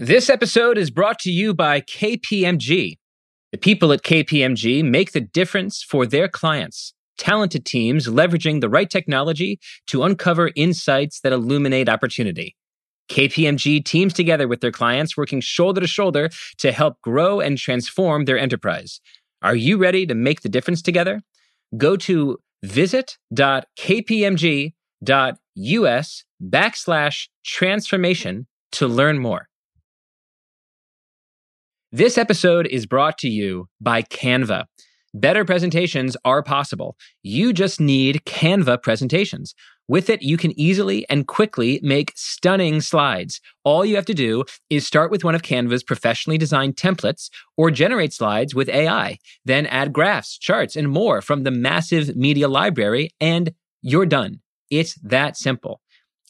This episode is brought to you by KPMG. The people at KPMG make the difference for their clients. Talented teams leveraging the right technology to uncover insights that illuminate opportunity. KPMG teams together with their clients, working shoulder to shoulder to help grow and transform their enterprise. Are you ready to make the difference together? Go to visit.kpmg.us backslash transformation to learn more. This episode is brought to you by Canva. Better presentations are possible. You just need Canva presentations. With it, you can easily and quickly make stunning slides. All you have to do is start with one of Canva's professionally designed templates or generate slides with AI. Then add graphs, charts, and more from the massive media library, and you're done. It's that simple.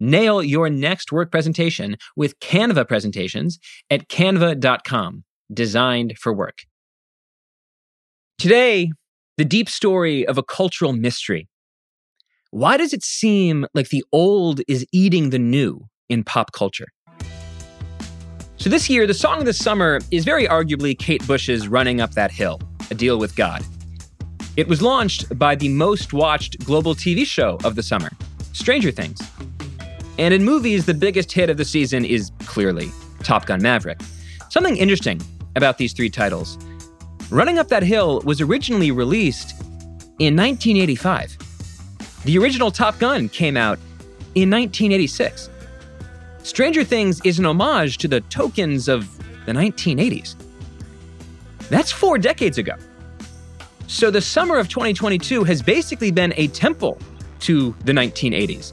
Nail your next work presentation with Canva presentations at canva.com, designed for work. Today, the deep story of a cultural mystery. Why does it seem like the old is eating the new in pop culture? So, this year, the song of the summer is very arguably Kate Bush's Running Up That Hill, a deal with God. It was launched by the most watched global TV show of the summer, Stranger Things. And in movies, the biggest hit of the season is clearly Top Gun Maverick. Something interesting about these three titles Running Up That Hill was originally released in 1985. The original Top Gun came out in 1986. Stranger Things is an homage to the tokens of the 1980s. That's four decades ago. So the summer of 2022 has basically been a temple to the 1980s.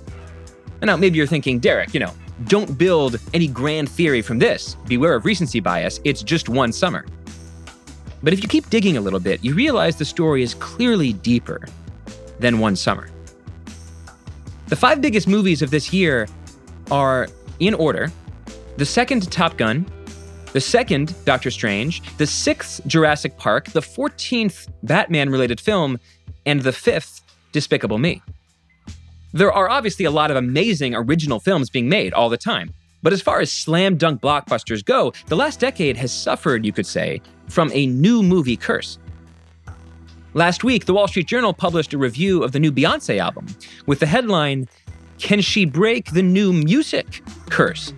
Now maybe you're thinking, Derek, you know, don't build any grand theory from this. Beware of recency bias. It's just one summer. But if you keep digging a little bit, you realize the story is clearly deeper than one summer. The five biggest movies of this year are, in order, the second Top Gun, the second Doctor Strange, the sixth Jurassic Park, the 14th Batman related film, and the fifth Despicable Me. There are obviously a lot of amazing original films being made all the time. But as far as slam dunk blockbusters go, the last decade has suffered, you could say, from a new movie curse. Last week, the Wall Street Journal published a review of the new Beyonce album with the headline, Can She Break the New Music Curse?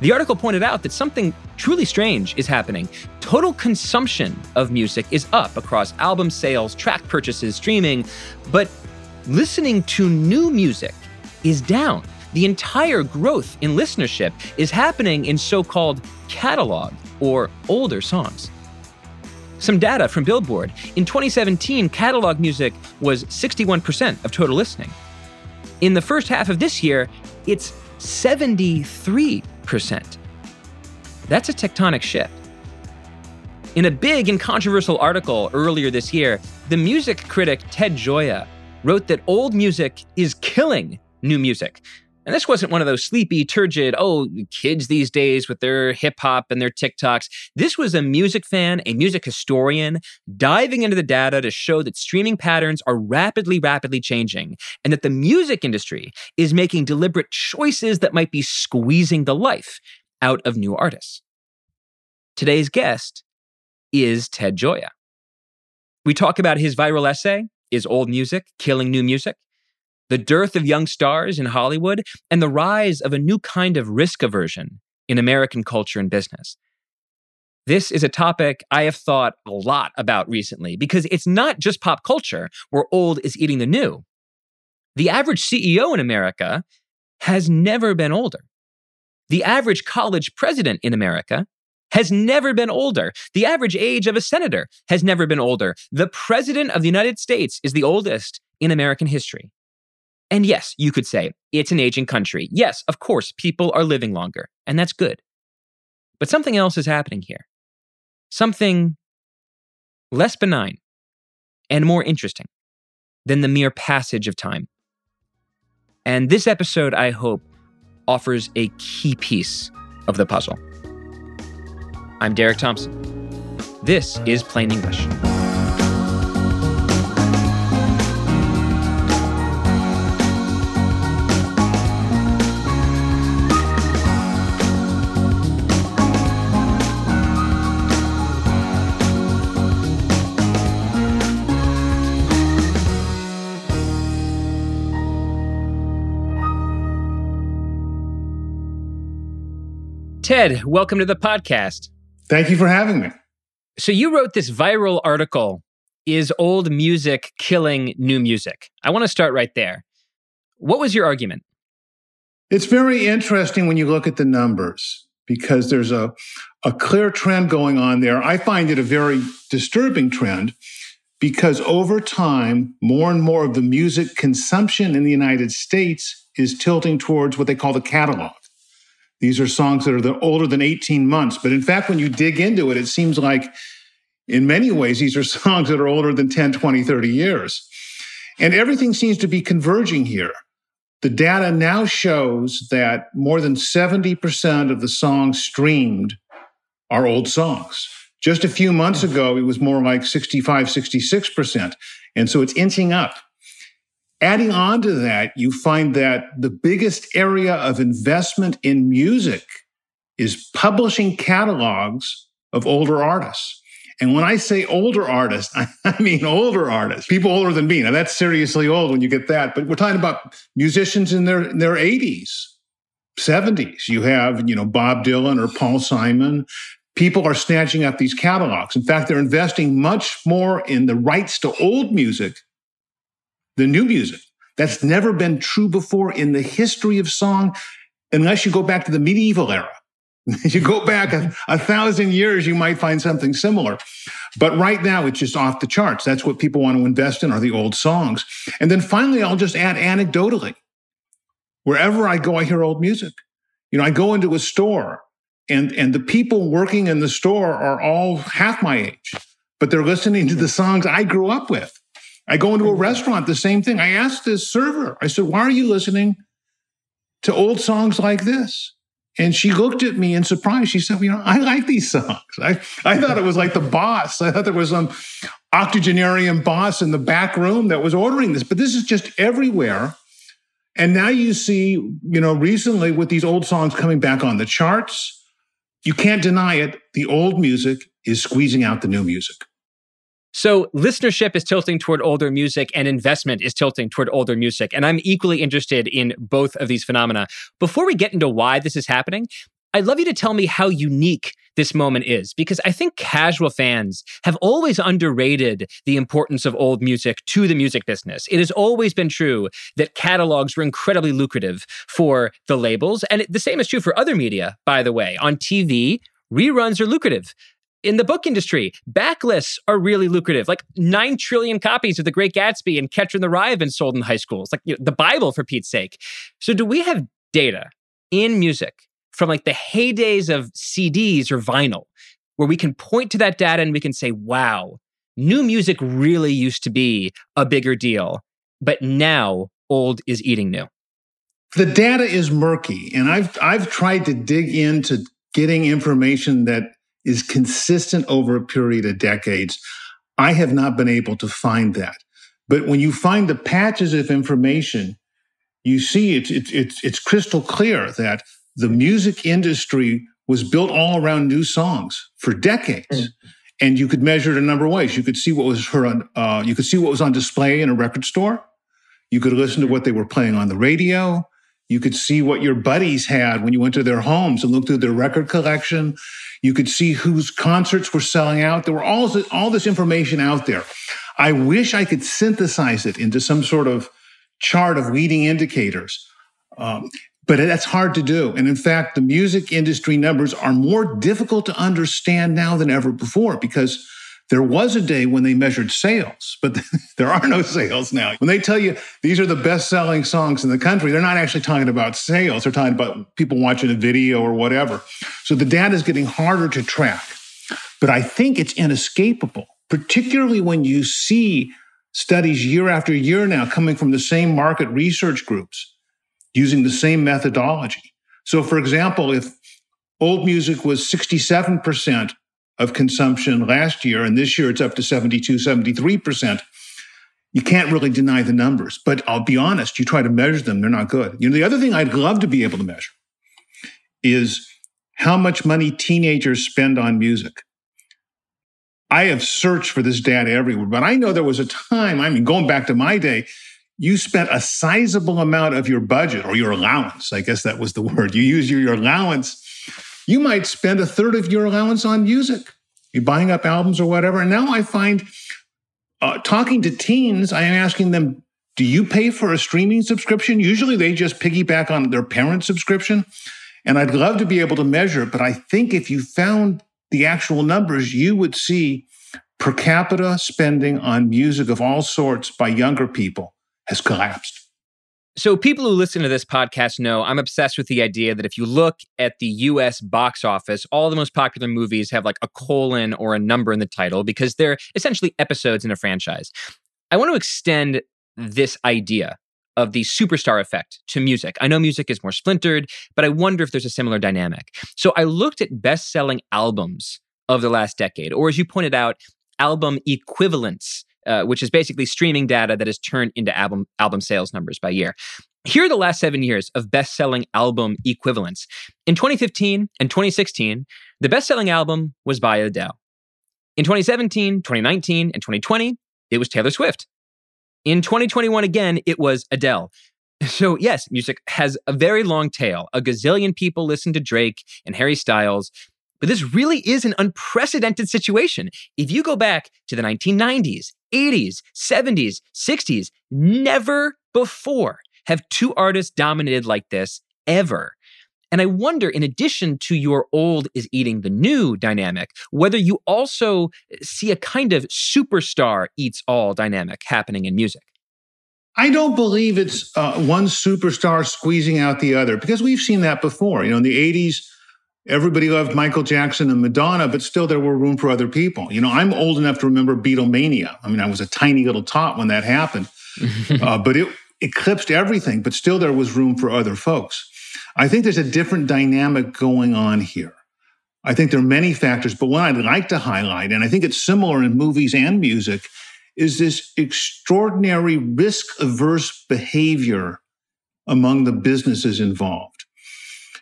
The article pointed out that something truly strange is happening. Total consumption of music is up across album sales, track purchases, streaming, but listening to new music is down. The entire growth in listenership is happening in so called catalog or older songs. Some data from Billboard. In 2017, catalog music was 61% of total listening. In the first half of this year, it's 73%. That's a tectonic shift. In a big and controversial article earlier this year, the music critic Ted Gioia wrote that old music is killing new music. And this wasn't one of those sleepy, turgid, oh, kids these days with their hip hop and their TikToks. This was a music fan, a music historian, diving into the data to show that streaming patterns are rapidly, rapidly changing, and that the music industry is making deliberate choices that might be squeezing the life out of new artists. Today's guest is Ted Gioia. We talk about his viral essay, is old music killing new music? The dearth of young stars in Hollywood and the rise of a new kind of risk aversion in American culture and business. This is a topic I have thought a lot about recently because it's not just pop culture where old is eating the new. The average CEO in America has never been older. The average college president in America has never been older. The average age of a senator has never been older. The president of the United States is the oldest in American history. And yes, you could say it's an aging country. Yes, of course, people are living longer, and that's good. But something else is happening here. Something less benign and more interesting than the mere passage of time. And this episode, I hope, offers a key piece of the puzzle. I'm Derek Thompson. This is Plain English. Ted, welcome to the podcast. Thank you for having me. So, you wrote this viral article Is Old Music Killing New Music? I want to start right there. What was your argument? It's very interesting when you look at the numbers because there's a, a clear trend going on there. I find it a very disturbing trend because over time, more and more of the music consumption in the United States is tilting towards what they call the catalog. These are songs that are older than 18 months. But in fact, when you dig into it, it seems like in many ways, these are songs that are older than 10, 20, 30 years. And everything seems to be converging here. The data now shows that more than 70% of the songs streamed are old songs. Just a few months hmm. ago, it was more like 65, 66%. And so it's inching up. Adding on to that, you find that the biggest area of investment in music is publishing catalogs of older artists. And when I say older artists, I mean older artists, people older than me. Now that's seriously old when you get that, but we're talking about musicians in their, in their 80s, 70s. You have, you know, Bob Dylan or Paul Simon. People are snatching up these catalogs. In fact, they're investing much more in the rights to old music the new music. That's never been true before in the history of song, unless you go back to the medieval era. you go back a, a, thousand years, you might find something similar. But right now, it's just off the charts. That's what people want to invest in are the old songs. And then finally, I'll just add anecdotally. Wherever I go, I hear old music. You know, I go into a store and, and the people working in the store are all half my age, but they're listening to the songs I grew up with. I go into a restaurant, the same thing. I asked the server, I said, why are you listening to old songs like this? And she looked at me in surprise. She said, you know, I like these songs. I, I thought it was like the boss. I thought there was some octogenarian boss in the back room that was ordering this, but this is just everywhere. And now you see, you know, recently with these old songs coming back on the charts, you can't deny it. The old music is squeezing out the new music. So listenership is tilting toward older music and investment is tilting toward older music. And I'm equally interested in both of these phenomena. Before we get into why this is happening, I'd love you to tell me how unique this moment is, because I think casual fans have always underrated the importance of old music to the music business. It has always been true that catalogs were incredibly lucrative for the labels. And the same is true for other media, by the way. On TV, reruns are lucrative in the book industry, backlists are really lucrative. Like 9 trillion copies of The Great Gatsby and Catcher in the Rye have been sold in high schools, like you know, the Bible, for Pete's sake. So, do we have data in music from like the heydays of CDs or vinyl where we can point to that data and we can say, wow, new music really used to be a bigger deal, but now old is eating new? The data is murky, and I've I've tried to dig into getting information that is consistent over a period of decades. I have not been able to find that. But when you find the patches of information, you see it's, it's, it's, it's crystal clear that the music industry was built all around new songs for decades. Mm-hmm. And you could measure it a number of ways. You could see what was heard on, uh, you could see what was on display in a record store. You could listen to what they were playing on the radio. You could see what your buddies had when you went to their homes and looked through their record collection. You could see whose concerts were selling out. There were all this, all this information out there. I wish I could synthesize it into some sort of chart of leading indicators. Um, but that's hard to do. And in fact, the music industry numbers are more difficult to understand now than ever before because there was a day when they measured sales, but there are no sales now. When they tell you these are the best selling songs in the country, they're not actually talking about sales. They're talking about people watching a video or whatever. So the data is getting harder to track. But I think it's inescapable, particularly when you see studies year after year now coming from the same market research groups using the same methodology. So, for example, if old music was 67% of consumption last year, and this year it's up to 72, 73%, you can't really deny the numbers. But I'll be honest, you try to measure them, they're not good. You know, the other thing I'd love to be able to measure is how much money teenagers spend on music. I have searched for this data everywhere, but I know there was a time, I mean, going back to my day, you spent a sizable amount of your budget or your allowance. I guess that was the word. You use your, your allowance. You might spend a third of your allowance on music. You're buying up albums or whatever. And now I find uh, talking to teens, I am asking them, do you pay for a streaming subscription? Usually they just piggyback on their parent subscription. And I'd love to be able to measure but I think if you found the actual numbers, you would see per capita spending on music of all sorts by younger people has collapsed. So, people who listen to this podcast know I'm obsessed with the idea that if you look at the US box office, all the most popular movies have like a colon or a number in the title because they're essentially episodes in a franchise. I want to extend this idea of the superstar effect to music. I know music is more splintered, but I wonder if there's a similar dynamic. So, I looked at best selling albums of the last decade, or as you pointed out, album equivalents uh, which is basically streaming data that is turned into album album sales numbers by year. Here are the last seven years of best selling album equivalents. In 2015 and 2016, the best selling album was by Adele. In 2017, 2019, and 2020, it was Taylor Swift. In 2021, again, it was Adele. So, yes, music has a very long tail. A gazillion people listen to Drake and Harry Styles, but this really is an unprecedented situation. If you go back to the 1990s, 80s, 70s, 60s, never before have two artists dominated like this ever. And I wonder, in addition to your old is eating the new dynamic, whether you also see a kind of superstar eats all dynamic happening in music. I don't believe it's uh, one superstar squeezing out the other because we've seen that before. You know, in the 80s, Everybody loved Michael Jackson and Madonna, but still there were room for other people. You know, I'm old enough to remember Beatlemania. I mean, I was a tiny little tot when that happened, uh, but it eclipsed everything, but still there was room for other folks. I think there's a different dynamic going on here. I think there are many factors, but one I'd like to highlight, and I think it's similar in movies and music, is this extraordinary risk averse behavior among the businesses involved.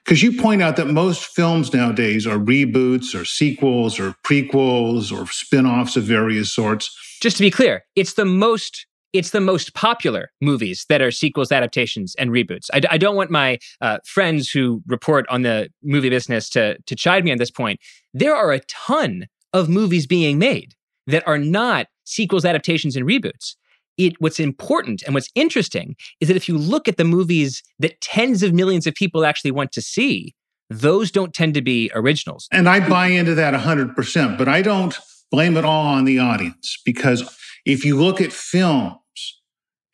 Because you point out that most films nowadays are reboots or sequels or prequels or spin-offs of various sorts. Just to be clear, it's the most it's the most popular movies that are sequels, adaptations, and reboots. I, I don't want my uh, friends who report on the movie business to to chide me on this point. There are a ton of movies being made that are not sequels, adaptations, and reboots it what's important and what's interesting is that if you look at the movies that tens of millions of people actually want to see, those don't tend to be originals. And I buy into that 100%, but I don't blame it all on the audience because if you look at films,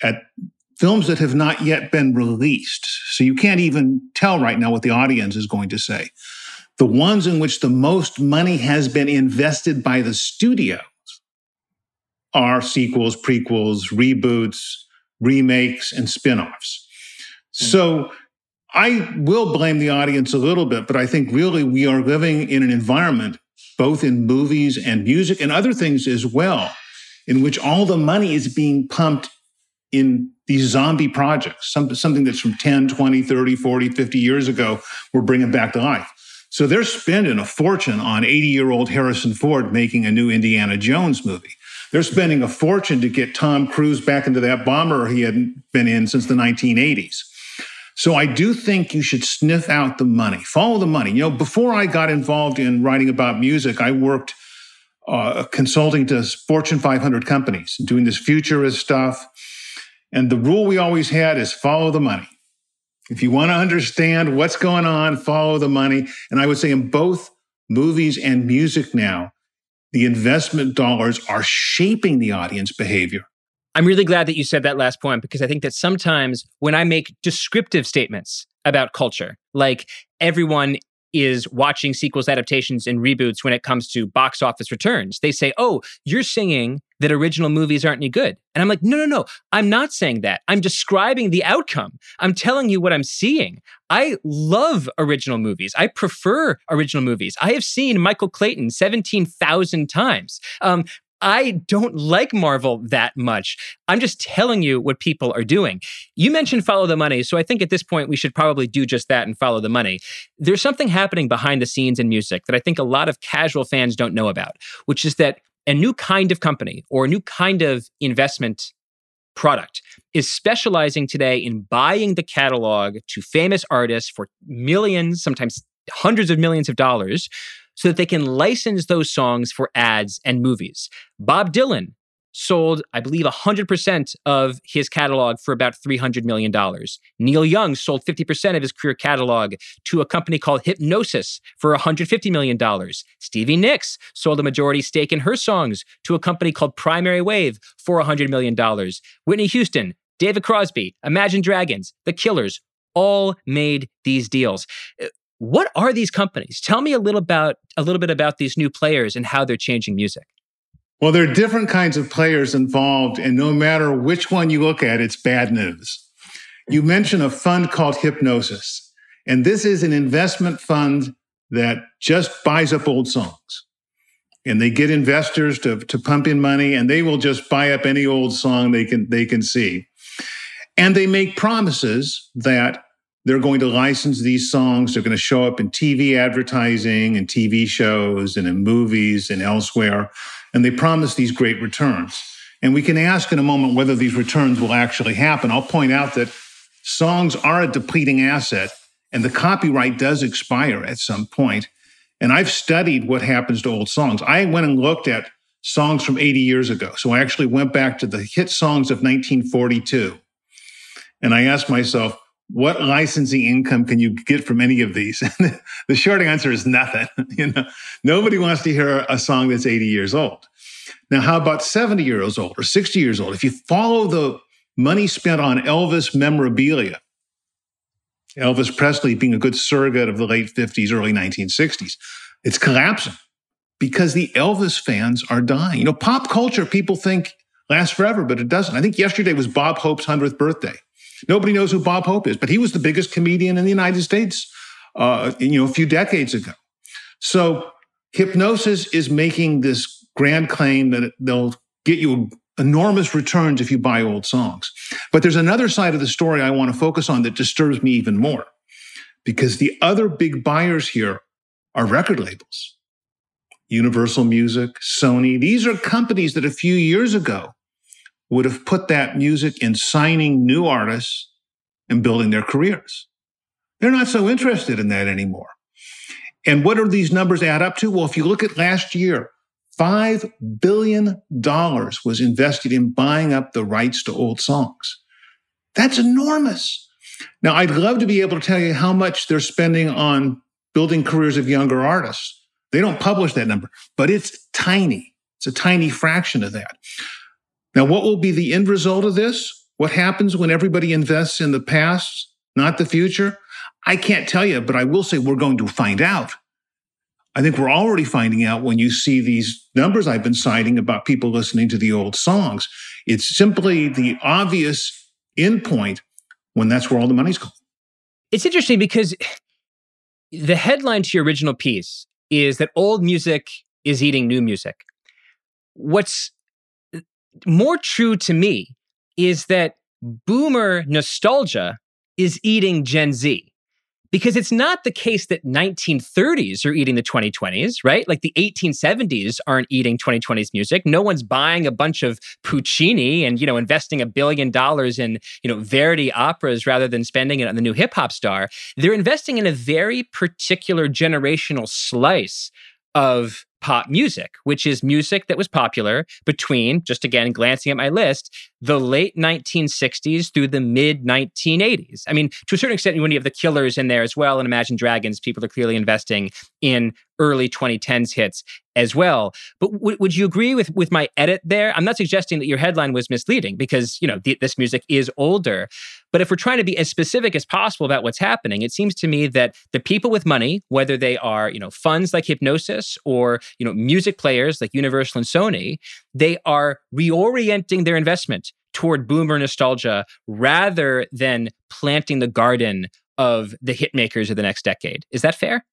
at films that have not yet been released, so you can't even tell right now what the audience is going to say. The ones in which the most money has been invested by the studio are sequels, prequels, reboots, remakes, and spin offs. Mm-hmm. So I will blame the audience a little bit, but I think really we are living in an environment, both in movies and music and other things as well, in which all the money is being pumped in these zombie projects, something that's from 10, 20, 30, 40, 50 years ago, we're bringing back to life. So they're spending a fortune on 80 year old Harrison Ford making a new Indiana Jones movie. They're spending a fortune to get Tom Cruise back into that bomber he hadn't been in since the 1980s. So I do think you should sniff out the money, follow the money. You know, before I got involved in writing about music, I worked uh, consulting to Fortune 500 companies, doing this futurist stuff. And the rule we always had is follow the money. If you want to understand what's going on, follow the money. And I would say in both movies and music now, the investment dollars are shaping the audience behavior. I'm really glad that you said that last point because I think that sometimes when I make descriptive statements about culture, like everyone is watching sequels, adaptations, and reboots when it comes to box office returns. They say, Oh, you're saying that original movies aren't any good. And I'm like, No, no, no. I'm not saying that. I'm describing the outcome. I'm telling you what I'm seeing. I love original movies. I prefer original movies. I have seen Michael Clayton 17,000 times. Um, I don't like Marvel that much. I'm just telling you what people are doing. You mentioned follow the money. So I think at this point, we should probably do just that and follow the money. There's something happening behind the scenes in music that I think a lot of casual fans don't know about, which is that a new kind of company or a new kind of investment product is specializing today in buying the catalog to famous artists for millions, sometimes hundreds of millions of dollars so that they can license those songs for ads and movies. Bob Dylan sold, I believe, 100% of his catalog for about $300 million. Neil Young sold 50% of his career catalog to a company called Hipgnosis for $150 million. Stevie Nicks sold a majority stake in her songs to a company called Primary Wave for $100 million. Whitney Houston, David Crosby, Imagine Dragons, The Killers, all made these deals. Uh, what are these companies? Tell me a little about a little bit about these new players and how they're changing music. Well, there are different kinds of players involved, and no matter which one you look at, it's bad news. You mentioned a fund called Hipgnosis, and this is an investment fund that just buys up old songs. And they get investors to, to pump in money, and they will just buy up any old song they can they can see. And they make promises that they're going to license these songs. They're going to show up in TV advertising and TV shows and in movies and elsewhere. And they promise these great returns. And we can ask in a moment whether these returns will actually happen. I'll point out that songs are a depleting asset and the copyright does expire at some point. And I've studied what happens to old songs. I went and looked at songs from 80 years ago. So I actually went back to the hit songs of 1942. And I asked myself, what licensing income can you get from any of these? the short answer is nothing. you know, nobody wants to hear a song that's 80 years old. Now, how about 70 years old or 60 years old? If you follow the money spent on Elvis memorabilia, Elvis Presley being a good surrogate of the late 50s, early 1960s, it's collapsing because the Elvis fans are dying. You know, pop culture, people think lasts forever, but it doesn't. I think yesterday was Bob Hope's 100th birthday. Nobody knows who Bob Hope is, but he was the biggest comedian in the United States, uh, you know, a few decades ago. So Hipgnosis is making this grand claim that they'll get you enormous returns if you buy old songs. But there's another side of the story I want to focus on that disturbs me even more, because the other big buyers here are record labels. Universal Music, Sony, these are companies that a few years ago would have put that music in signing new artists and building their careers. They're not so interested in that anymore. And what do these numbers add up to? Well, if you look at last year, $5 billion was invested in buying up the rights to old songs. That's enormous. Now, I'd love to be able to tell you how much they're spending on building careers of younger artists. They don't publish that number, but it's tiny. It's a tiny fraction of that. Now, what will be the end result of this? What happens when everybody invests in the past, not the future? I can't tell you, but I will say we're going to find out. I think we're already finding out when you see these numbers I've been citing about people listening to the old songs. It's simply the obvious endpoint when that's where all the money's going. It's interesting because the headline to your original piece is that old music is eating new music. What's more true to me is that boomer nostalgia is eating Gen Z because it's not the case that 1930s are eating the 2020s, right? Like the 1870s aren't eating 2020s music. No one's buying a bunch of Puccini and, you know, investing a billion dollars in, you know, Verdi operas rather than spending it on the new hip hop star. They're investing in a very particular generational slice of pop music, which is music that was popular between, just again, glancing at my list, the late 1960s through the mid 1980s. I mean, to a certain extent, when you have the killers in there as well and Imagine Dragons, people are clearly investing in early 2010s hits as well. But w- would you agree with with my edit there? I'm not suggesting that your headline was misleading because you know th- this music is older. But if we're trying to be as specific as possible about what's happening, it seems to me that the people with money, whether they are you know funds like Hipgnosis or you know music players like Universal and Sony, they are reorienting their investment toward boomer nostalgia rather than planting the garden of the hit makers of the next decade. Is that fair?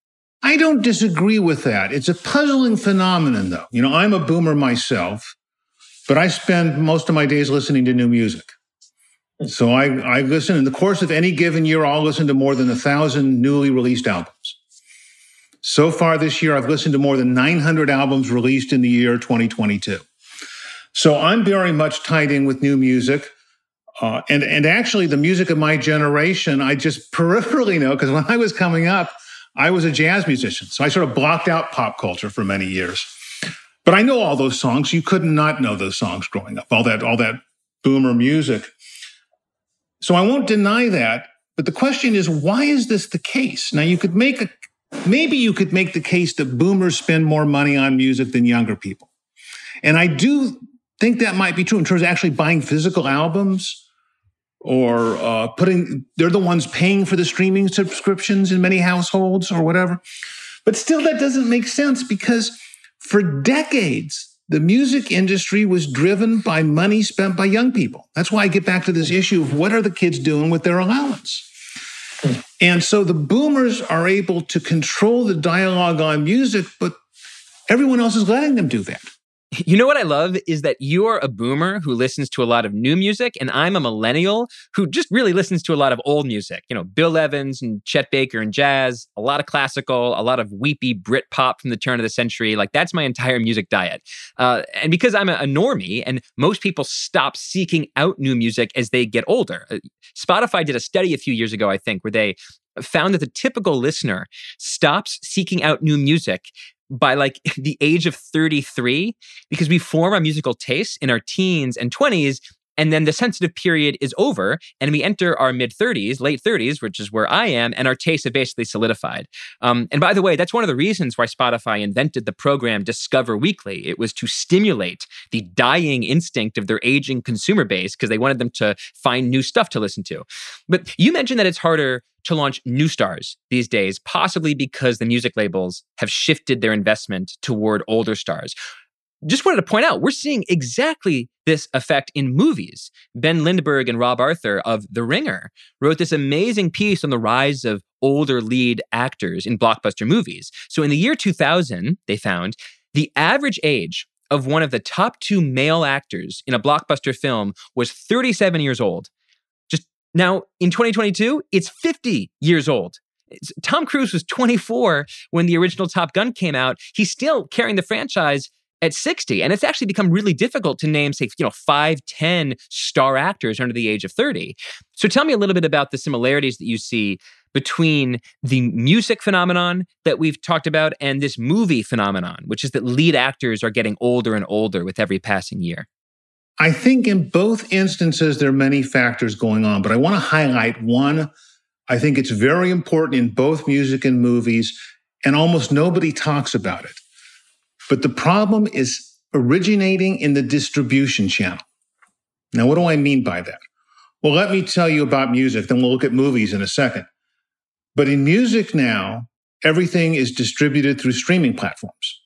I don't disagree with that. It's a puzzling phenomenon, though. You know, I'm a boomer myself, but I spend most of my days listening to new music. So I, I listen in the course of any given year, I'll listen to more than a thousand newly released albums. So far this year, I've listened to more than 900 albums released in the year 2022. So I'm very much tied in with new music. Uh, and, and actually, the music of my generation, I just peripherally know because when I was coming up, I was a jazz musician. So I sort of blocked out pop culture for many years. But I know all those songs. You could not know those songs growing up, all that, all that boomer music. So I won't deny that. But the question is, why is this the case? Now, you could make a, maybe you could make the case that boomers spend more money on music than younger people. And I do think that might be true in terms of actually buying physical albums or uh, putting, they're the ones paying for the streaming subscriptions in many households or whatever. But still, that doesn't make sense because for decades, the music industry was driven by money spent by young people. That's why I get back to this issue of what are the kids doing with their allowance? And so the boomers are able to control the dialogue on music, but everyone else is letting them do that. You know what I love is that you're a boomer who listens to a lot of new music, and I'm a millennial who just really listens to a lot of old music. You know, Bill Evans and Chet Baker and jazz, a lot of classical, a lot of weepy Brit pop from the turn of the century. Like that's my entire music diet. Uh, and because I'm a, a normie, and most people stop seeking out new music as they get older. Uh, Spotify did a study a few years ago, I think, where they found that the typical listener stops seeking out new music by like the age of 33 because we form our musical tastes in our teens and 20s and then the sensitive period is over and we enter our mid 30s late 30s which is where i am and our tastes have basically solidified. Um, and by the way that's one of the reasons why spotify invented the program discover weekly. It was to stimulate the dying instinct of their aging consumer base because they wanted them to find new stuff to listen to. But you mentioned that it's harder to launch new stars these days, possibly because the music labels have shifted their investment toward older stars. Just wanted to point out, we're seeing exactly this effect in movies. Ben Lindbergh and Rob Arthur of The Ringer wrote this amazing piece on the rise of older lead actors in blockbuster movies. So in the year 2000, they found the average age of one of the top two male actors in a blockbuster film was 37 years old. Just now, in 2022, it's 50 years old. Tom Cruise was 24 when the original Top Gun came out. He's still carrying the franchise at 60. And it's actually become really difficult to name, say, you know, five, 10 star actors under the age of 30. So tell me a little bit about the similarities that you see between the music phenomenon that we've talked about and this movie phenomenon, which is that lead actors are getting older and older with every passing year. I think in both instances, there are many factors going on, but I want to highlight one. I think it's very important in both music and movies, and almost nobody talks about it. But the problem is originating in the distribution channel. Now, what do I mean by that? Well, let me tell you about music, then we'll look at movies in a second. But in music now, everything is distributed through streaming platforms.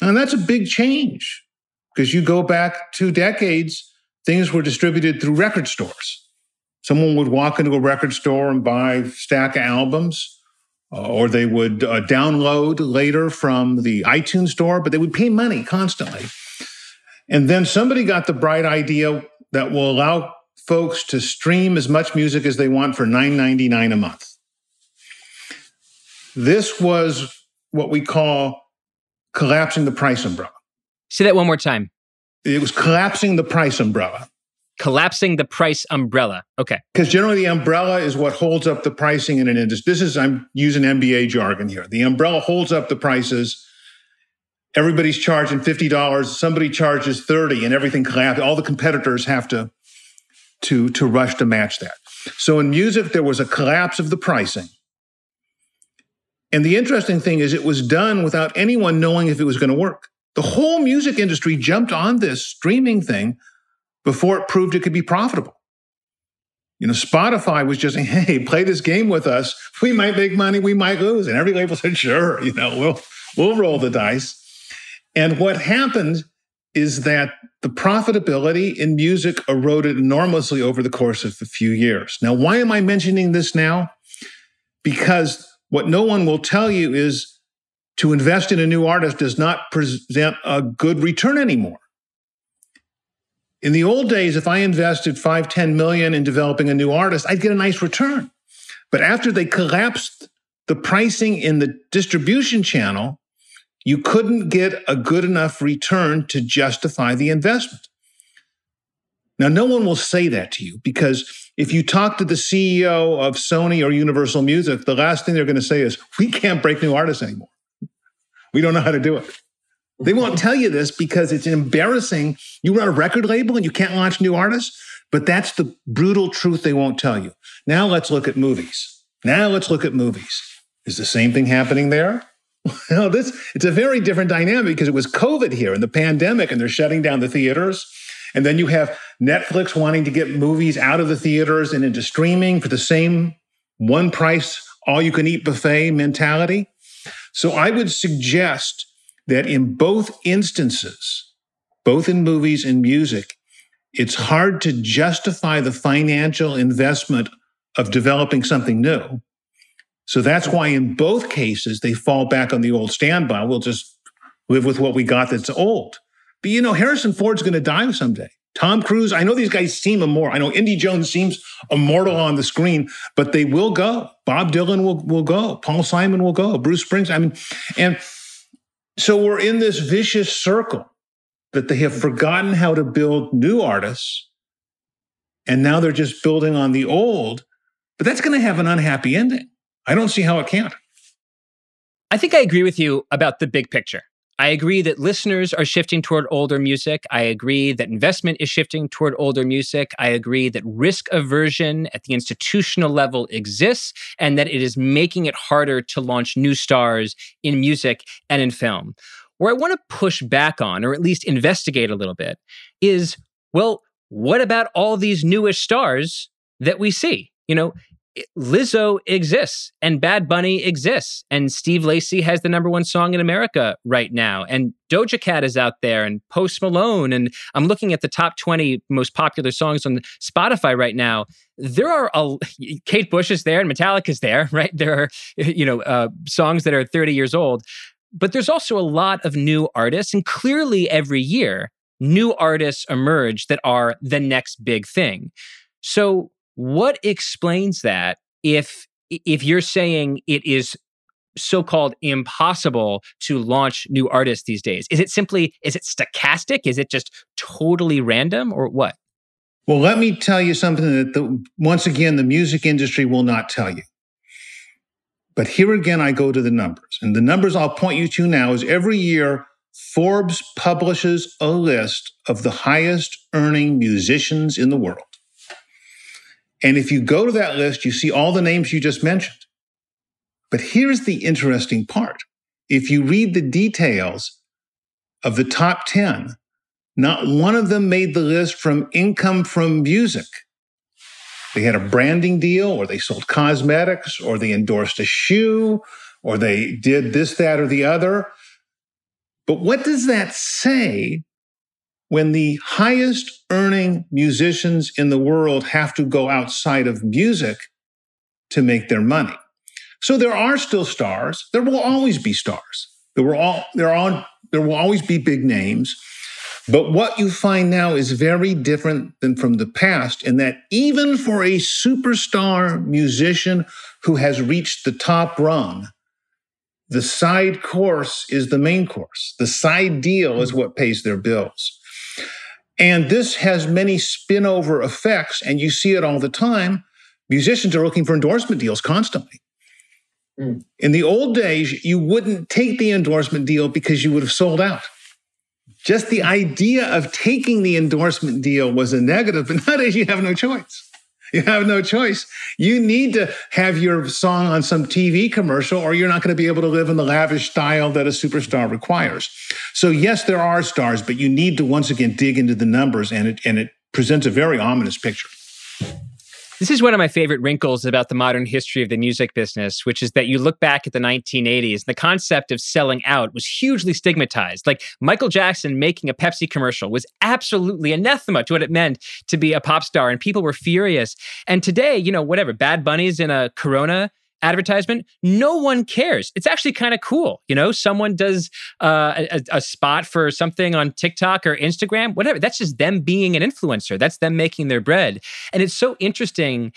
And that's a big change because you go back two decades, things were distributed through record stores. Someone would walk into a record store and buy stack of albums, uh, or they would uh, download later from the iTunes store, but they would pay money constantly. And then somebody got the bright idea that will allow folks to stream as much music as they want for $9.99 a month. This was what we call collapsing the price umbrella. Say that one more time. It was collapsing the price umbrella. Collapsing the price umbrella. Okay. Because generally the umbrella is what holds up the pricing in an industry. This is, I'm using MBA jargon here. The umbrella holds up the prices. Everybody's charging $50. Somebody charges 30 and everything collapses. All the competitors have to, to, to rush to match that. So in music, there was a collapse of the pricing. And the interesting thing is, it was done without anyone knowing if it was going to work. The whole music industry jumped on this streaming thing before it proved it could be profitable. You know, Spotify was just saying, hey, play this game with us. We might make money, we might lose. And every label said, sure, you know, we'll we'll roll the dice. And what happened is that the profitability in music eroded enormously over the course of a few years. Now, why am I mentioning this now? Because what no one will tell you is to invest in a new artist does not present a good return anymore. In the old days, if I invested five, 10 million in developing a new artist, I'd get a nice return. But after they collapsed the pricing in the distribution channel, you couldn't get a good enough return to justify the investment. Now, no one will say that to you because if you talk to the CEO of Sony or Universal Music, the last thing they're going to say is, We can't break new artists anymore. We don't know how to do it. They won't tell you this because it's embarrassing. You run a record label and you can't launch new artists, but that's the brutal truth they won't tell you. Now let's look at movies. Now let's look at movies. Is the same thing happening there? Well, this it's a very different dynamic because it was COVID here and the pandemic, and they're shutting down the theaters. And then you have Netflix wanting to get movies out of the theaters and into streaming for the same one price, all you can eat buffet mentality. So I would suggest that in both instances, both in movies and music, it's hard to justify the financial investment of developing something new. So that's why in both cases, they fall back on the old standby. We'll just live with what we got that's old. But you know, Harrison Ford's going to die someday. Tom Cruise, I know these guys seem immortal. I know Indy Jones seems immortal on the screen, but they will go. Bob Dylan will, will go. Paul Simon will go. Bruce Springsteen. I mean, and so we're in this vicious circle that they have forgotten how to build new artists. And now they're just building on the old. But that's going to have an unhappy ending. I don't see how it can't. I think I agree with you about the big picture. I agree that listeners are shifting toward older music. I agree that investment is shifting toward older music. I agree that risk aversion at the institutional level exists and that it is making it harder to launch new stars in music and in film. Where I want to push back on, or at least investigate a little bit, is well, what about all these newish stars that we see? You know, Lizzo exists and Bad Bunny exists and Steve Lacy has the number one song in America right now and Doja Cat is out there and Post Malone and I'm looking at the top 20 most popular songs on Spotify right now. There are a, Kate Bush is there and Metallica is there, right? There are you know uh, songs that are 30 years old, but there's also a lot of new artists and clearly every year new artists emerge that are the next big thing. So what explains that if if you're saying it is so-called impossible to launch new artists these days? Is it simply is it stochastic? Is it just totally random or what? Well, let me tell you something that the, once again the music industry will not tell you. But here again I go to the numbers. And the numbers I'll point you to now is every year Forbes publishes a list of the highest earning musicians in the world. And if you go to that list, you see all the names you just mentioned. But here's the interesting part. If you read the details of the top 10, not one of them made the list from income from music. They had a branding deal, or they sold cosmetics, or they endorsed a shoe, or they did this, that, or the other. But what does that say when the highest earning musicians in the world have to go outside of music to make their money. So there are still stars. There will always be stars. There will all there are there will always be big names. But what you find now is very different than from the past in that even for a superstar musician who has reached the top rung, The side course is the main course. The side deal is what pays their bills. And this has many spin-over effects, and you see it all the time. Musicians are looking for endorsement deals constantly. Mm. In the old days, you wouldn't take the endorsement deal because you would have sold out. Just the idea of taking the endorsement deal was a negative, but nowadays you have no choice. You have no choice. You need to have your song on some TV commercial, or you're not going to be able to live in the lavish style that a superstar requires. So, yes, there are stars, but you need to once again dig into the numbers, and it and it presents a very ominous picture. This is one of my favorite wrinkles about the modern history of the music business, which is that you look back at the 1980s, the concept of selling out was hugely stigmatized. Like Michael Jackson making a Pepsi commercial was absolutely anathema to what it meant to be a pop star, and people were furious. And today, you know, whatever, Bad Bunny's in a Corona advertisement, no one cares. It's actually kind of cool. You know, someone does uh, a, a, spot for something on TikTok or Instagram, whatever. That's just them being an influencer. That's them making their bread. And it's so interesting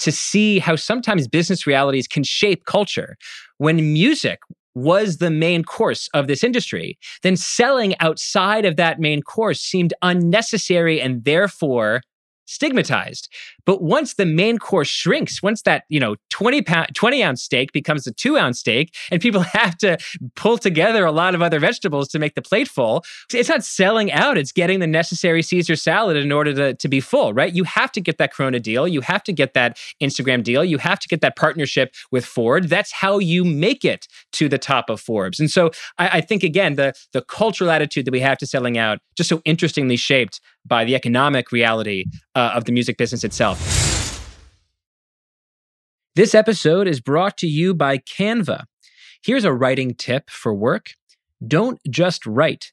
to see how sometimes business realities can shape culture. When music was the main course of this industry, then selling outside of that main course seemed unnecessary and therefore stigmatized. But once the main course shrinks, once that, you know, 20 pound, 20 ounce steak becomes a two ounce steak and people have to pull together a lot of other vegetables to make the plate full, it's not selling out. It's getting the necessary Caesar salad in order to, to be full, right? You have to get that Corona deal. You have to get that Instagram deal. You have to get that partnership with Ford. That's how you make it to the top of Forbes. And so I, I think, again, the, the cultural attitude that we have to selling out, just so interestingly shaped by the economic reality uh, of the music business itself. This episode is brought to you by Canva. Here's a writing tip for work don't just write.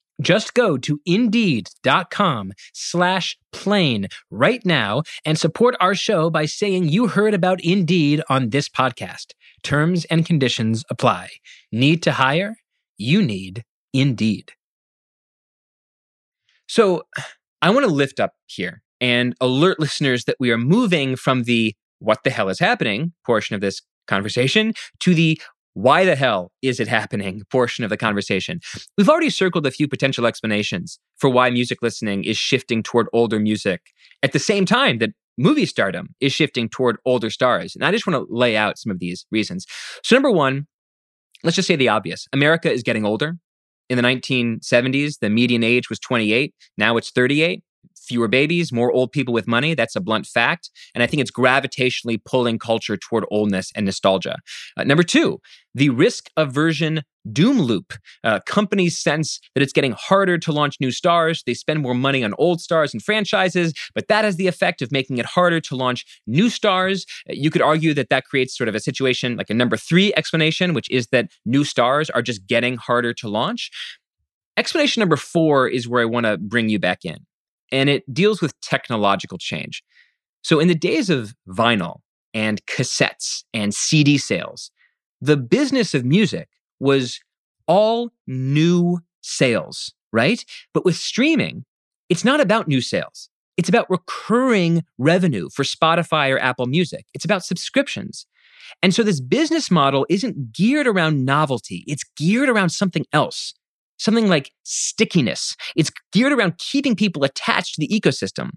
Just go to indeed.com slash plain right now and support our show by saying you heard about Indeed on this podcast. Terms and conditions apply. Need to hire? You need Indeed. So I want to lift up here and alert listeners that we are moving from the what the hell is happening portion of this conversation to the why the hell is it happening portion of the conversation. We've already circled a few potential explanations for why music listening is shifting toward older music at the same time that movie stardom is shifting toward older stars. And I just want to lay out some of these reasons. So, number one, let's just say the obvious America is getting older. In the 1970s, the median age was 28. Now it's 38. Fewer babies, more old people with money. That's a blunt fact. And I think it's gravitationally pulling culture toward oldness and nostalgia. Uh, number two, the risk aversion doom loop. Uh, companies sense that it's getting harder to launch new stars. They spend more money on old stars and franchises, but that has the effect of making it harder to launch new stars. Uh, you could argue that that creates sort of a situation like a number three explanation, which is that new stars are just getting harder to launch. Explanation number four is where I want to bring you back in and it deals with technological change. So, in the days of vinyl and cassettes and CD sales, the business of music was all new sales, right? But with streaming, it's not about new sales. It's about recurring revenue for Spotify or Apple Music. It's about subscriptions. And so this business model isn't geared around novelty, it's geared around something else something like stickiness. It's geared around keeping people attached to the ecosystem.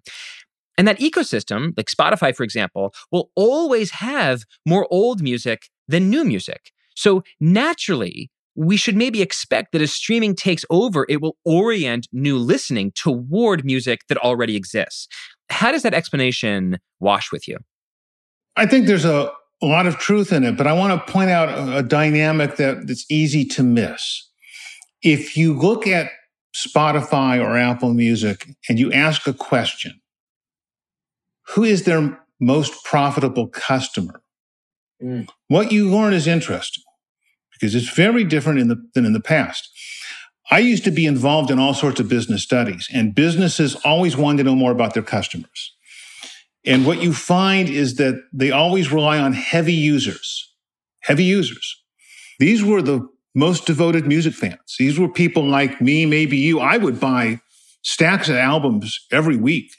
And that ecosystem, like Spotify, for example, will always have more old music than new music. So naturally, we should maybe expect that as streaming takes over, it will orient new listening toward music that already exists. How does that explanation wash with you? I think there's a, a lot of truth in it, but I want to point out a, a dynamic that, that's easy to miss if you look at Spotify or Apple Music and you ask a question, who is their most profitable customer? Mm. What you learn is interesting because it's very different in the, than in the past. I used to be involved in all sorts of business studies, and businesses always wanted to know more about their customers. And what you find is that they always rely on heavy users, heavy users. These were the most devoted music fans. These were people like me, maybe you. I would buy stacks of albums every week.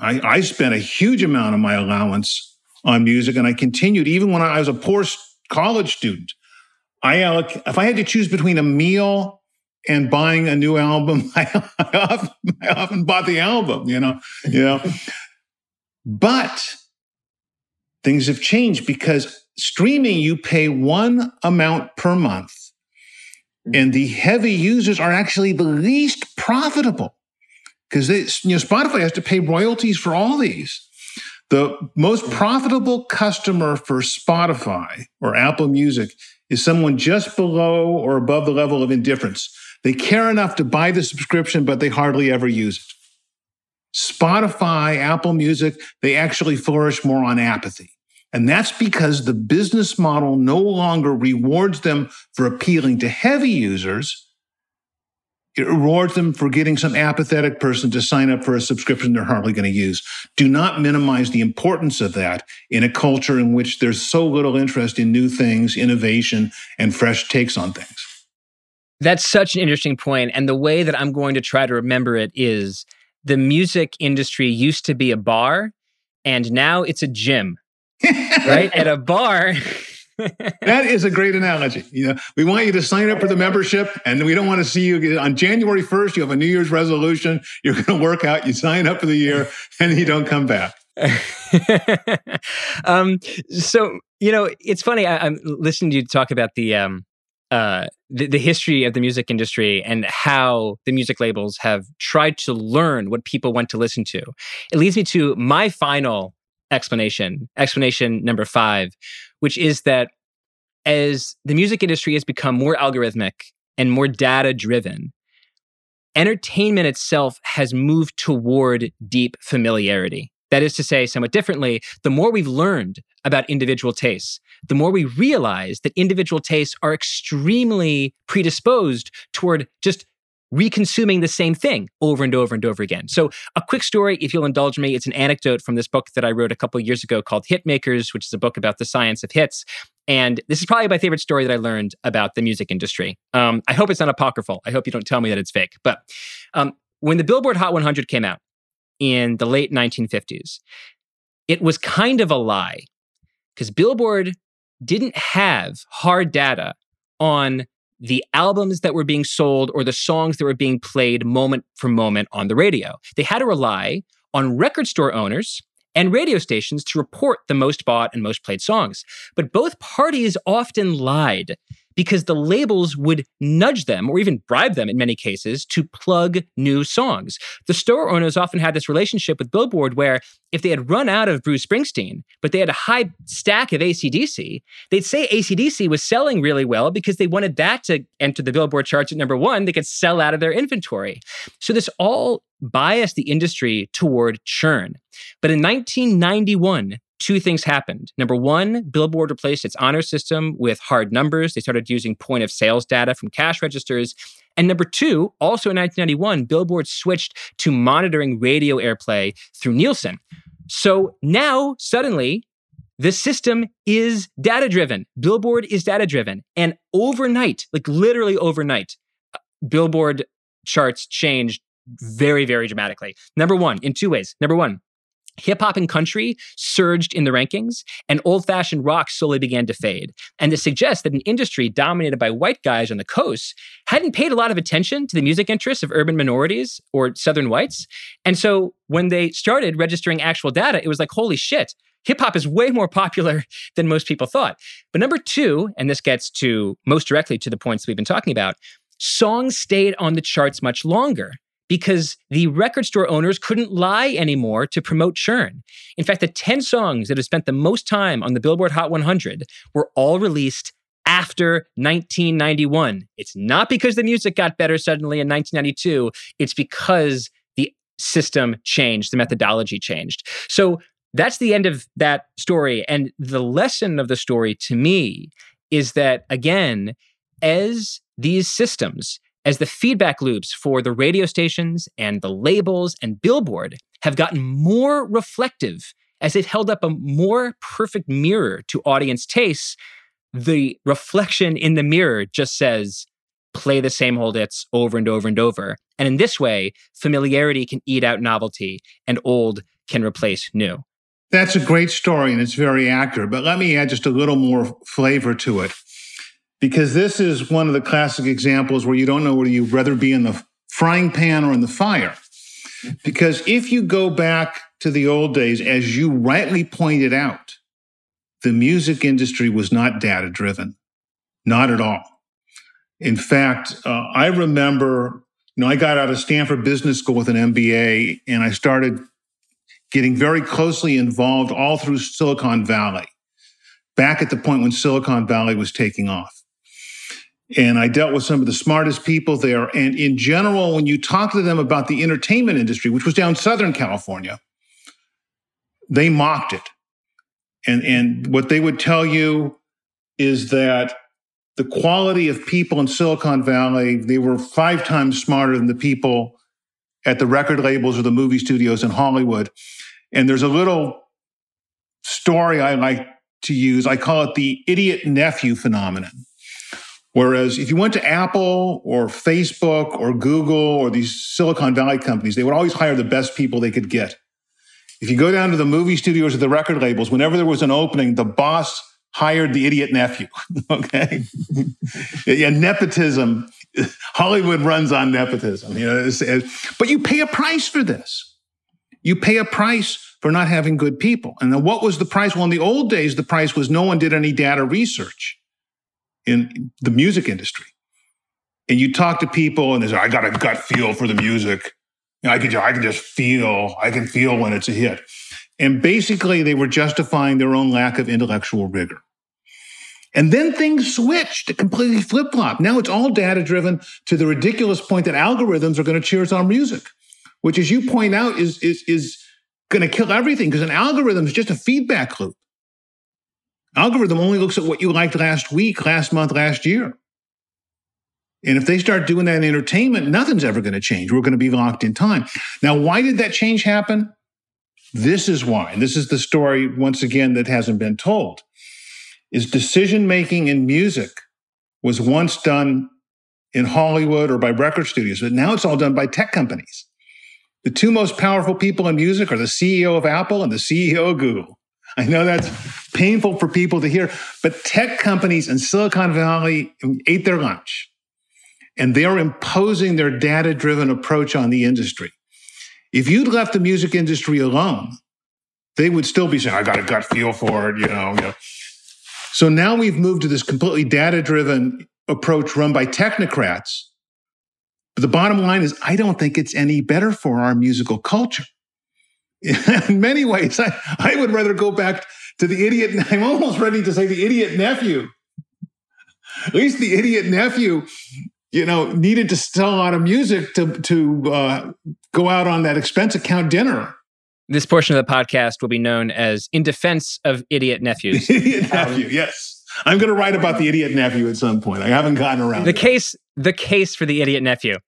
I, I spent a huge amount of my allowance on music, and I continued even when I was a poor college student. I if I had to choose between a meal and buying a new album, I, I, often, I often bought the album. You know, you know. But things have changed because streaming, you pay one amount per month Mm-hmm. and the heavy users are actually the least profitable because you know, Spotify has to pay royalties for all these. The most mm-hmm. profitable customer for Spotify or Apple Music is someone just below or above the level of indifference. They care enough to buy the subscription, but they hardly ever use it. Spotify, Apple Music, they actually flourish more on apathy. And that's because the business model no longer rewards them for appealing to heavy users. It rewards them for getting some apathetic person to sign up for a subscription they're hardly going to use. Do not minimize the importance of that in a culture in which there's so little interest in new things, innovation, and fresh takes on things. That's such an interesting point. And the way that I'm going to try to remember it is the music industry used to be a bar, and now it's a gym right? At a bar. that is a great analogy. You know, we want you to sign up for the membership, and we don't want to see you on January first. You have a New Year's resolution. You're going to work out. You sign up for the year, and you don't come back. um, so you know, it's funny. I, am listening to you talk about the um, uh, the, the history of the music industry and how the music labels have tried to learn what people want to listen to. It leads me to my final explanation, explanation number five, which is that as the music industry has become more algorithmic and more data driven, entertainment itself has moved toward deep familiarity. That is to say, somewhat differently, the more we've learned about individual tastes, the more we realize that individual tastes are extremely predisposed toward just reconsuming the same thing over and over and over again. So, a quick story, if you'll indulge me, it's an anecdote from this book that I wrote a couple years ago called Hitmakers, which is a book about the science of hits. And this is probably my favorite story that I learned about the music industry. Um, I hope it's not apocryphal. I hope you don't tell me that it's fake. But um, when the Billboard Hot 100 came out in the late 1950s, it was kind of a lie because Billboard didn't have hard data on the albums that were being sold or the songs that were being played moment for moment on the radio. They had to rely on record store owners and radio stations to report the most bought and most played songs. But both parties often lied because the labels would nudge them or even bribe them in many cases to plug new songs. The store owners often had this relationship with Billboard where if they had run out of Bruce Springsteen, but they had a high stack of ACDC, they'd say ACDC was selling really well because they wanted that to enter the Billboard charts at number one. They could sell out of their inventory. So this all biased the industry toward churn. But in 1991, two things happened. Number one, Billboard replaced its honor system with hard numbers. They started using point of sales data from cash registers. And number two, also in 1991, Billboard switched to monitoring radio airplay through Nielsen. So now, suddenly, the system is data driven. Billboard is data driven. And overnight, like literally overnight, uh, Billboard charts changed very, very dramatically. Number one, in two ways. Number one, Hip hop and country surged in the rankings, and old fashioned rock slowly began to fade. And this suggests that an industry dominated by white guys on the coast hadn't paid a lot of attention to the music interests of urban minorities or Southern whites. And so when they started registering actual data, it was like, holy shit, hip hop is way more popular than most people thought. But number two, and this gets to most directly to the points we've been talking about, songs stayed on the charts much longer because the record store owners couldn't lie anymore to promote churn. In fact, the 10 songs that have spent the most time on the Billboard Hot 100 were all released after 1991. It's not because the music got better suddenly in 1992, it's because the system changed, the methodology changed. So that's the end of that story. And the lesson of the story to me is that, again, as these systems as the feedback loops for the radio stations and the labels and Billboard have gotten more reflective as they've held up a more perfect mirror to audience tastes, the reflection in the mirror just says, play the same old hits over and over and over. And in this way, familiarity can eat out novelty and old can replace new. That's a great story and it's very accurate. But let me add just a little more flavor to it because this is one of the classic examples where you don't know whether you'd rather be in the frying pan or in the fire. Because if you go back to the old days, as you rightly pointed out, the music industry was not data driven, not at all. In fact, uh, I remember, you know, I got out of Stanford Business School with an MBA and I started getting very closely involved all through Silicon Valley, back at the point when Silicon Valley was taking off. And I dealt with some of the smartest people there. And in general, when you talk to them about the entertainment industry, which was down Southern California, they mocked it. And, and what they would tell you is that the quality of people in Silicon Valley, they were five times smarter than the people at the record labels or the movie studios in Hollywood. And there's a little story I like to use. I call it the idiot nephew phenomenon. Whereas if you went to Apple or Facebook or Google or these Silicon Valley companies, they would always hire the best people they could get. If you go down to the movie studios or the record labels, whenever there was an opening, the boss hired the idiot nephew. okay. yeah, nepotism. Hollywood runs on nepotism. You know, it's, it's, but you pay a price for this. You pay a price for not having good people. And then what was the price? Well, in the old days, the price was no one did any data research in the music industry. And you talk to people and they say, I got a gut feel for the music. You know, I can, I can just feel, I can feel when it's a hit. And basically, they were justifying their own lack of intellectual rigor. And then things switched to completely flip flop. Now it's all data driven to the ridiculous point that algorithms are going to cheers our music, which, as you point out, is, is, is going to kill everything because an algorithm is just a feedback loop. Algorithm only looks at what you liked last week, last month, last year. And if they start doing that in entertainment, nothing's ever going to change. We're going to be locked in time. Now, why did that change happen? This is why. And this is the story, once again, that hasn't been told. Is decision making in music was once done in Hollywood or by record studios, but now it's all done by tech companies. The two most powerful people in music are the CEO of Apple and the CEO of Google. I know that's painful for people to hear, but tech companies in Silicon Valley ate their lunch and they're imposing their data driven approach on the industry. If you'd left the music industry alone, they would still be saying, I got a gut feel for it, you know. You know. So now we've moved to this completely data driven approach run by technocrats. But the bottom line is, I don't think it's any better for our musical culture. In many ways, I, I would rather go back to the idiot. I'm almost ready to say the idiot nephew. At least the idiot nephew, you know, needed to sell a lot of music to to uh, go out on that expense account dinner. This portion of the podcast will be known as "In Defense of Idiot Nephews." idiot nephew, um, yes. I'm going to write about the idiot nephew at some point. I haven't gotten around. The case, the case for the idiot nephew.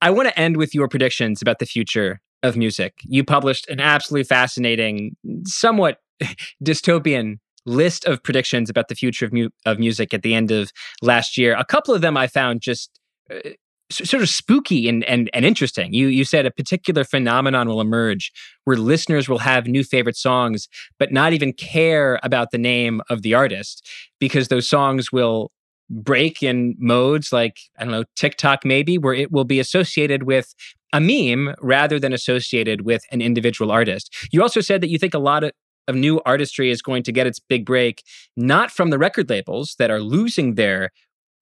I want to end with your predictions about the future of music. You published an absolutely fascinating, somewhat dystopian list of predictions about the future of, mu- of music at the end of last year. A couple of them I found just uh, sort of spooky and, and, and interesting. You, you said a particular phenomenon will emerge where listeners will have new favorite songs, but not even care about the name of the artist because those songs will break in modes like, I don't know, TikTok maybe, where it will be associated with a meme rather than associated with an individual artist. You also said that you think a lot of, of new artistry is going to get its big break, not from the record labels that are losing their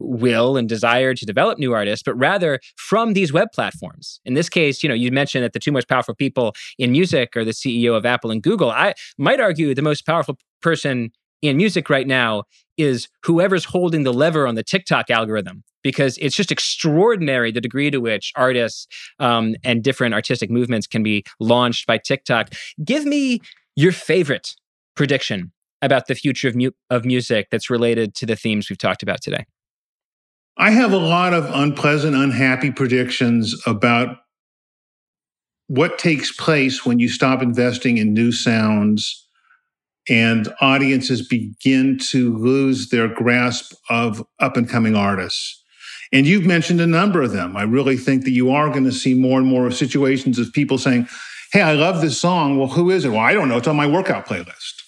will and desire to develop new artists, but rather from these web platforms. In this case, you know, you mentioned that the two most powerful people in music are the CEO of Apple and Google. I might argue the most powerful person in music right now is whoever's holding the lever on the TikTok algorithm, because it's just extraordinary the degree to which artists um, and different artistic movements can be launched by TikTok. Give me your favorite prediction about the future of, mu- of music that's related to the themes we've talked about today. I have a lot of unpleasant, unhappy predictions about what takes place when you stop investing in new sounds and audiences begin to lose their grasp of up and coming artists. And you've mentioned a number of them. I really think that you are going to see more and more situations of people saying, Hey, I love this song. Well, who is it? Well, I don't know. It's on my workout playlist.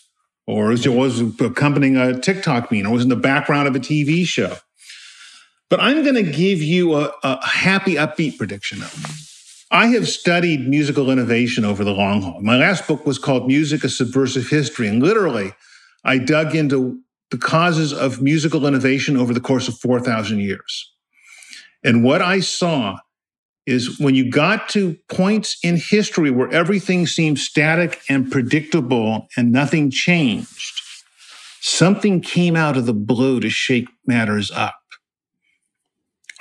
Or it was accompanying a TikTok meme, or was in the background of a TV show. But I'm going to give you a, a happy, upbeat prediction. I have studied musical innovation over the long haul. My last book was called Music, a Subversive History. And literally, I dug into the causes of musical innovation over the course of 4,000 years. And what I saw is when you got to points in history where everything seemed static and predictable and nothing changed, something came out of the blue to shake matters up.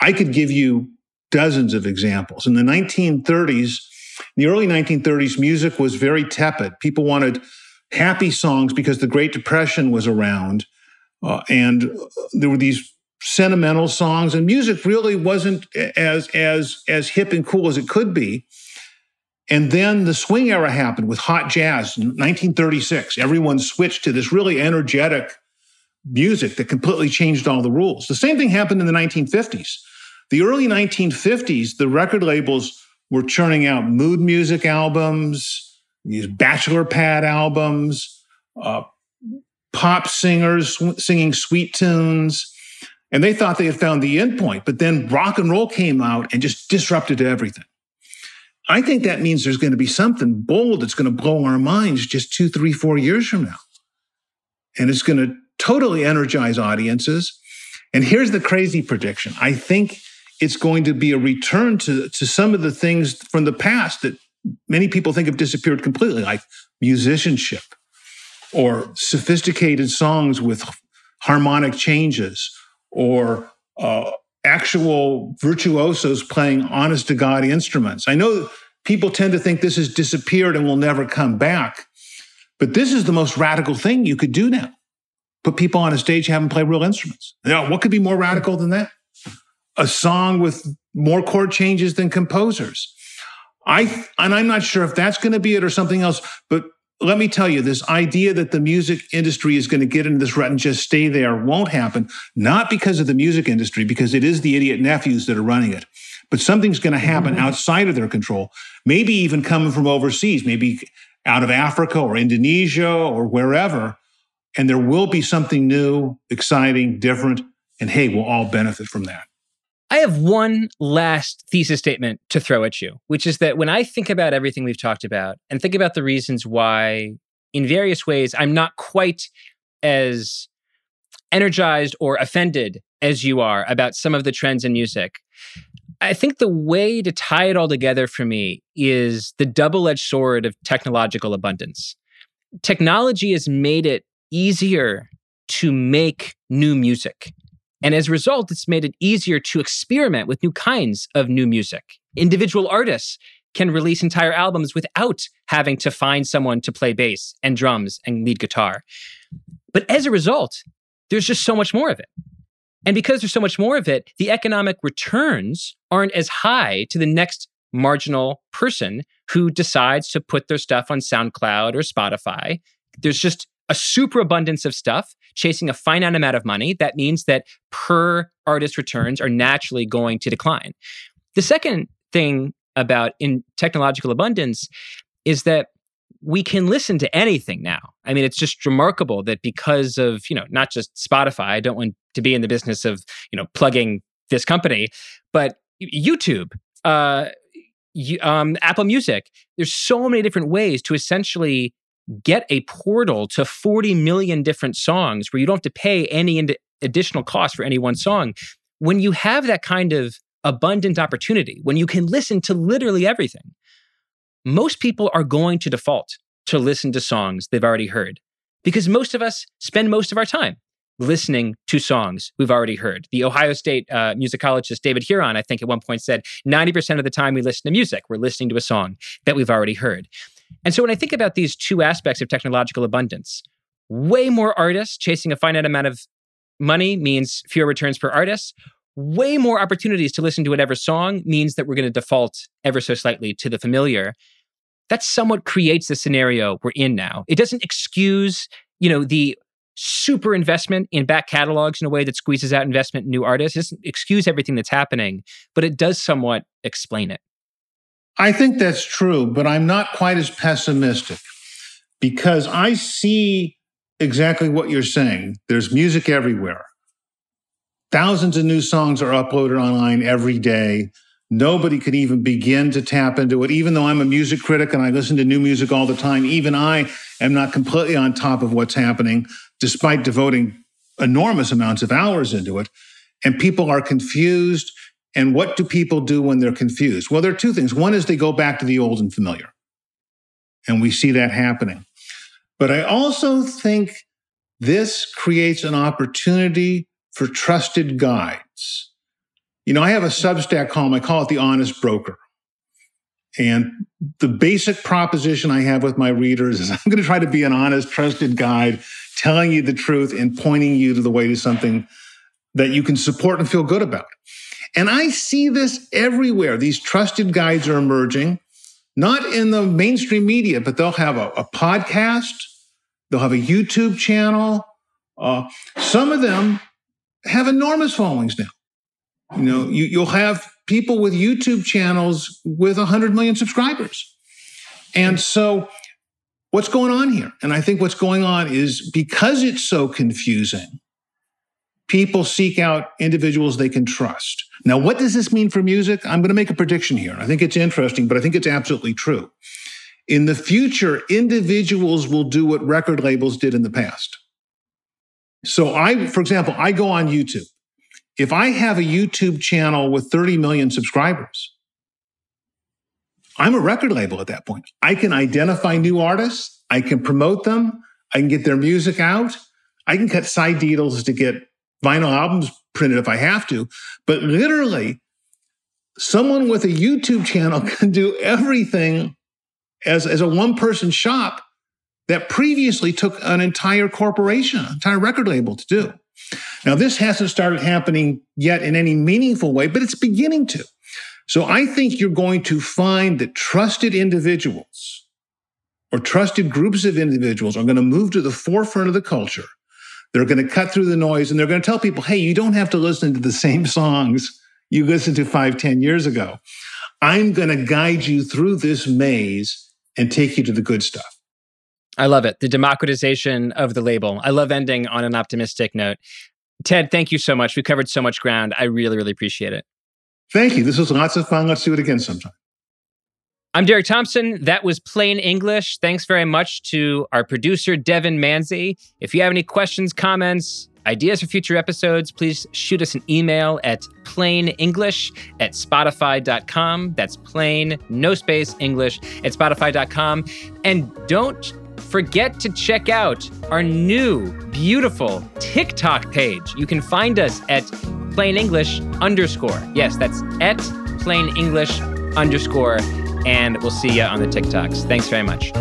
I could give you dozens of examples. In the 1930s, in the early 1930s, music was very tepid. People wanted happy songs because the Great Depression was around. Uh, and there were these sentimental songs and music really wasn't as as as hip and cool as it could be and then the swing era happened with hot jazz in 1936 everyone switched to this really energetic music that completely changed all the rules the same thing happened in the 1950s the early 1950s, the record labels were churning out mood music albums, these bachelor pad albums, uh, pop singers singing sweet tunes. And they thought they had found the endpoint, but then rock and roll came out and just disrupted everything. I think that means there's going to be something bold that's going to blow our minds just two, three, four years from now. And it's going to totally energize audiences. And here's the crazy prediction I think it's going to be a return to, to some of the things from the past that many people think have disappeared completely, like musicianship or sophisticated songs with harmonic changes or uh, actual virtuosos playing honest to God instruments. I know people tend to think this has disappeared and will never come back, but this is the most radical thing you could do now. Put people on a stage, have them play real instruments. Now, what could be more radical than that? A song with more chord changes than composers. I and I'm not sure if that's going to be it or something else, but let me tell you, this idea that the music industry is going to get into this rut and just stay there won't happen, not because of the music industry, because it is the idiot nephews that are running it. But something's going to happen mm-hmm. outside of their control, maybe even coming from overseas, maybe out of Africa or Indonesia or wherever. And there will be something new, exciting, different. And hey, we'll all benefit from that. I have one last thesis statement to throw at you, which is that when I think about everything we've talked about and think about the reasons why, in various ways, I'm not quite as energized or offended as you are about some of the trends in music. I think the way to tie it all together for me is the double edged sword of technological abundance. Technology has made it easier to make new music. And as a result, it's made it easier to experiment with new kinds of new music. Individual artists can release entire albums without having to find someone to play bass and drums and lead guitar. But as a result, there's just so much more of it. And because there's so much more of it, the economic returns aren't as high to the next marginal person who decides to put their stuff on SoundCloud or Spotify. There's just a superabundance of stuff chasing a finite amount of money. That means that per artist returns are naturally going to decline. The second thing about in technological abundance is that we can listen to anything now. I mean, it's just remarkable that because of, you know, not just Spotify, I don't want to be in the business of, you know, plugging this company, but YouTube, uh, um, Apple Music, there's so many different ways to essentially get a portal to 40 million different songs where you don't have to pay any additional cost for any one song. When you have that kind of abundant opportunity, when you can listen to literally everything, most people are going to default to listen to songs they've already heard because most of us spend most of our time listening to songs we've already heard. The Ohio State uh, musicologist David Huron, I think, at one point said 90% of the time we listen to music, we're listening to a song that we've already heard. And so when I think about these two aspects of technological abundance, way more artists chasing a finite amount of money means fewer returns per artist. Way more opportunities to listen to whatever song means that we're going to default ever so slightly to the familiar. That somewhat creates the scenario we're in now. It doesn't excuse, you know, the super investment in back catalogs in a way that squeezes out investment in new artists. It doesn't excuse everything that's happening, but it does somewhat explain it. I think that's true, but I'm not quite as pessimistic because I see exactly what you're saying. There's music everywhere. Thousands of new songs are uploaded online every day. Nobody could even begin to tap into it. Even though I'm a music critic and I listen to new music all the time, even I am not completely on top of what's happening, despite devoting enormous amounts of hours into it. And people are confused and what do people do when they're confused? Well, there are two things. One is they go back to the old and familiar. And we see that happening. But I also think this creates an opportunity for trusted guides. You know, I have a Substack column, I call it The Honest Broker. And the basic proposition I have with my readers is I'm going to try to be an honest, trusted guide, telling you the truth and pointing you to the way to something that you can support and feel good about. And I see this everywhere. These trusted guides are emerging, not in the mainstream media, but they'll have a, a podcast, they'll have a YouTube channel. Uh, some of them have enormous followings now. You know, you, you'll have people with YouTube channels with 100 million subscribers. And so, what's going on here? And I think what's going on is because it's so confusing, people seek out individuals they can trust. Now, what does this mean for music? I'm going to make a prediction here. I think it's interesting, but I think it's absolutely true. In the future, individuals will do what record labels did in the past. So I, for example, I go on YouTube. If I have a YouTube channel with 30 million subscribers, I'm a record label at that point. I can identify new artists. I can promote them. I can get their music out. I can cut side deals to get vinyl albums printed if I have to. But literally, someone with a YouTube channel can do everything as, as a one person shop that previously took an entire corporation, an entire record label to do. Now, this hasn't started happening yet in any meaningful way, but it's beginning to. So I think you're going to find that trusted individuals or trusted groups of individuals are going to move to the forefront of the culture they're going to cut through the noise and they're going to tell people, hey, you don't have to listen to the same songs you listened to five, ten years ago. I'm going to guide you through this maze and take you to the good stuff. I love it. The democratization of the label. I love ending on an optimistic note. Ted, thank you so much. We covered so much ground. I really, really appreciate it. Thank you. This was lots of fun. Let's do it again sometime. I'm Derek Thompson. That was Plain English. Thanks very much to our producer, Devin Manzi. If you have any questions, comments, ideas for future episodes, please shoot us an email at plainenglish at spotify.com. That's plain, no space, English at spotify.com. And don't forget to check out our new, beautiful TikTok page. You can find us at plain English underscore. Yes, that's at plain English underscore. And we'll see you on the TikToks. Thanks very much.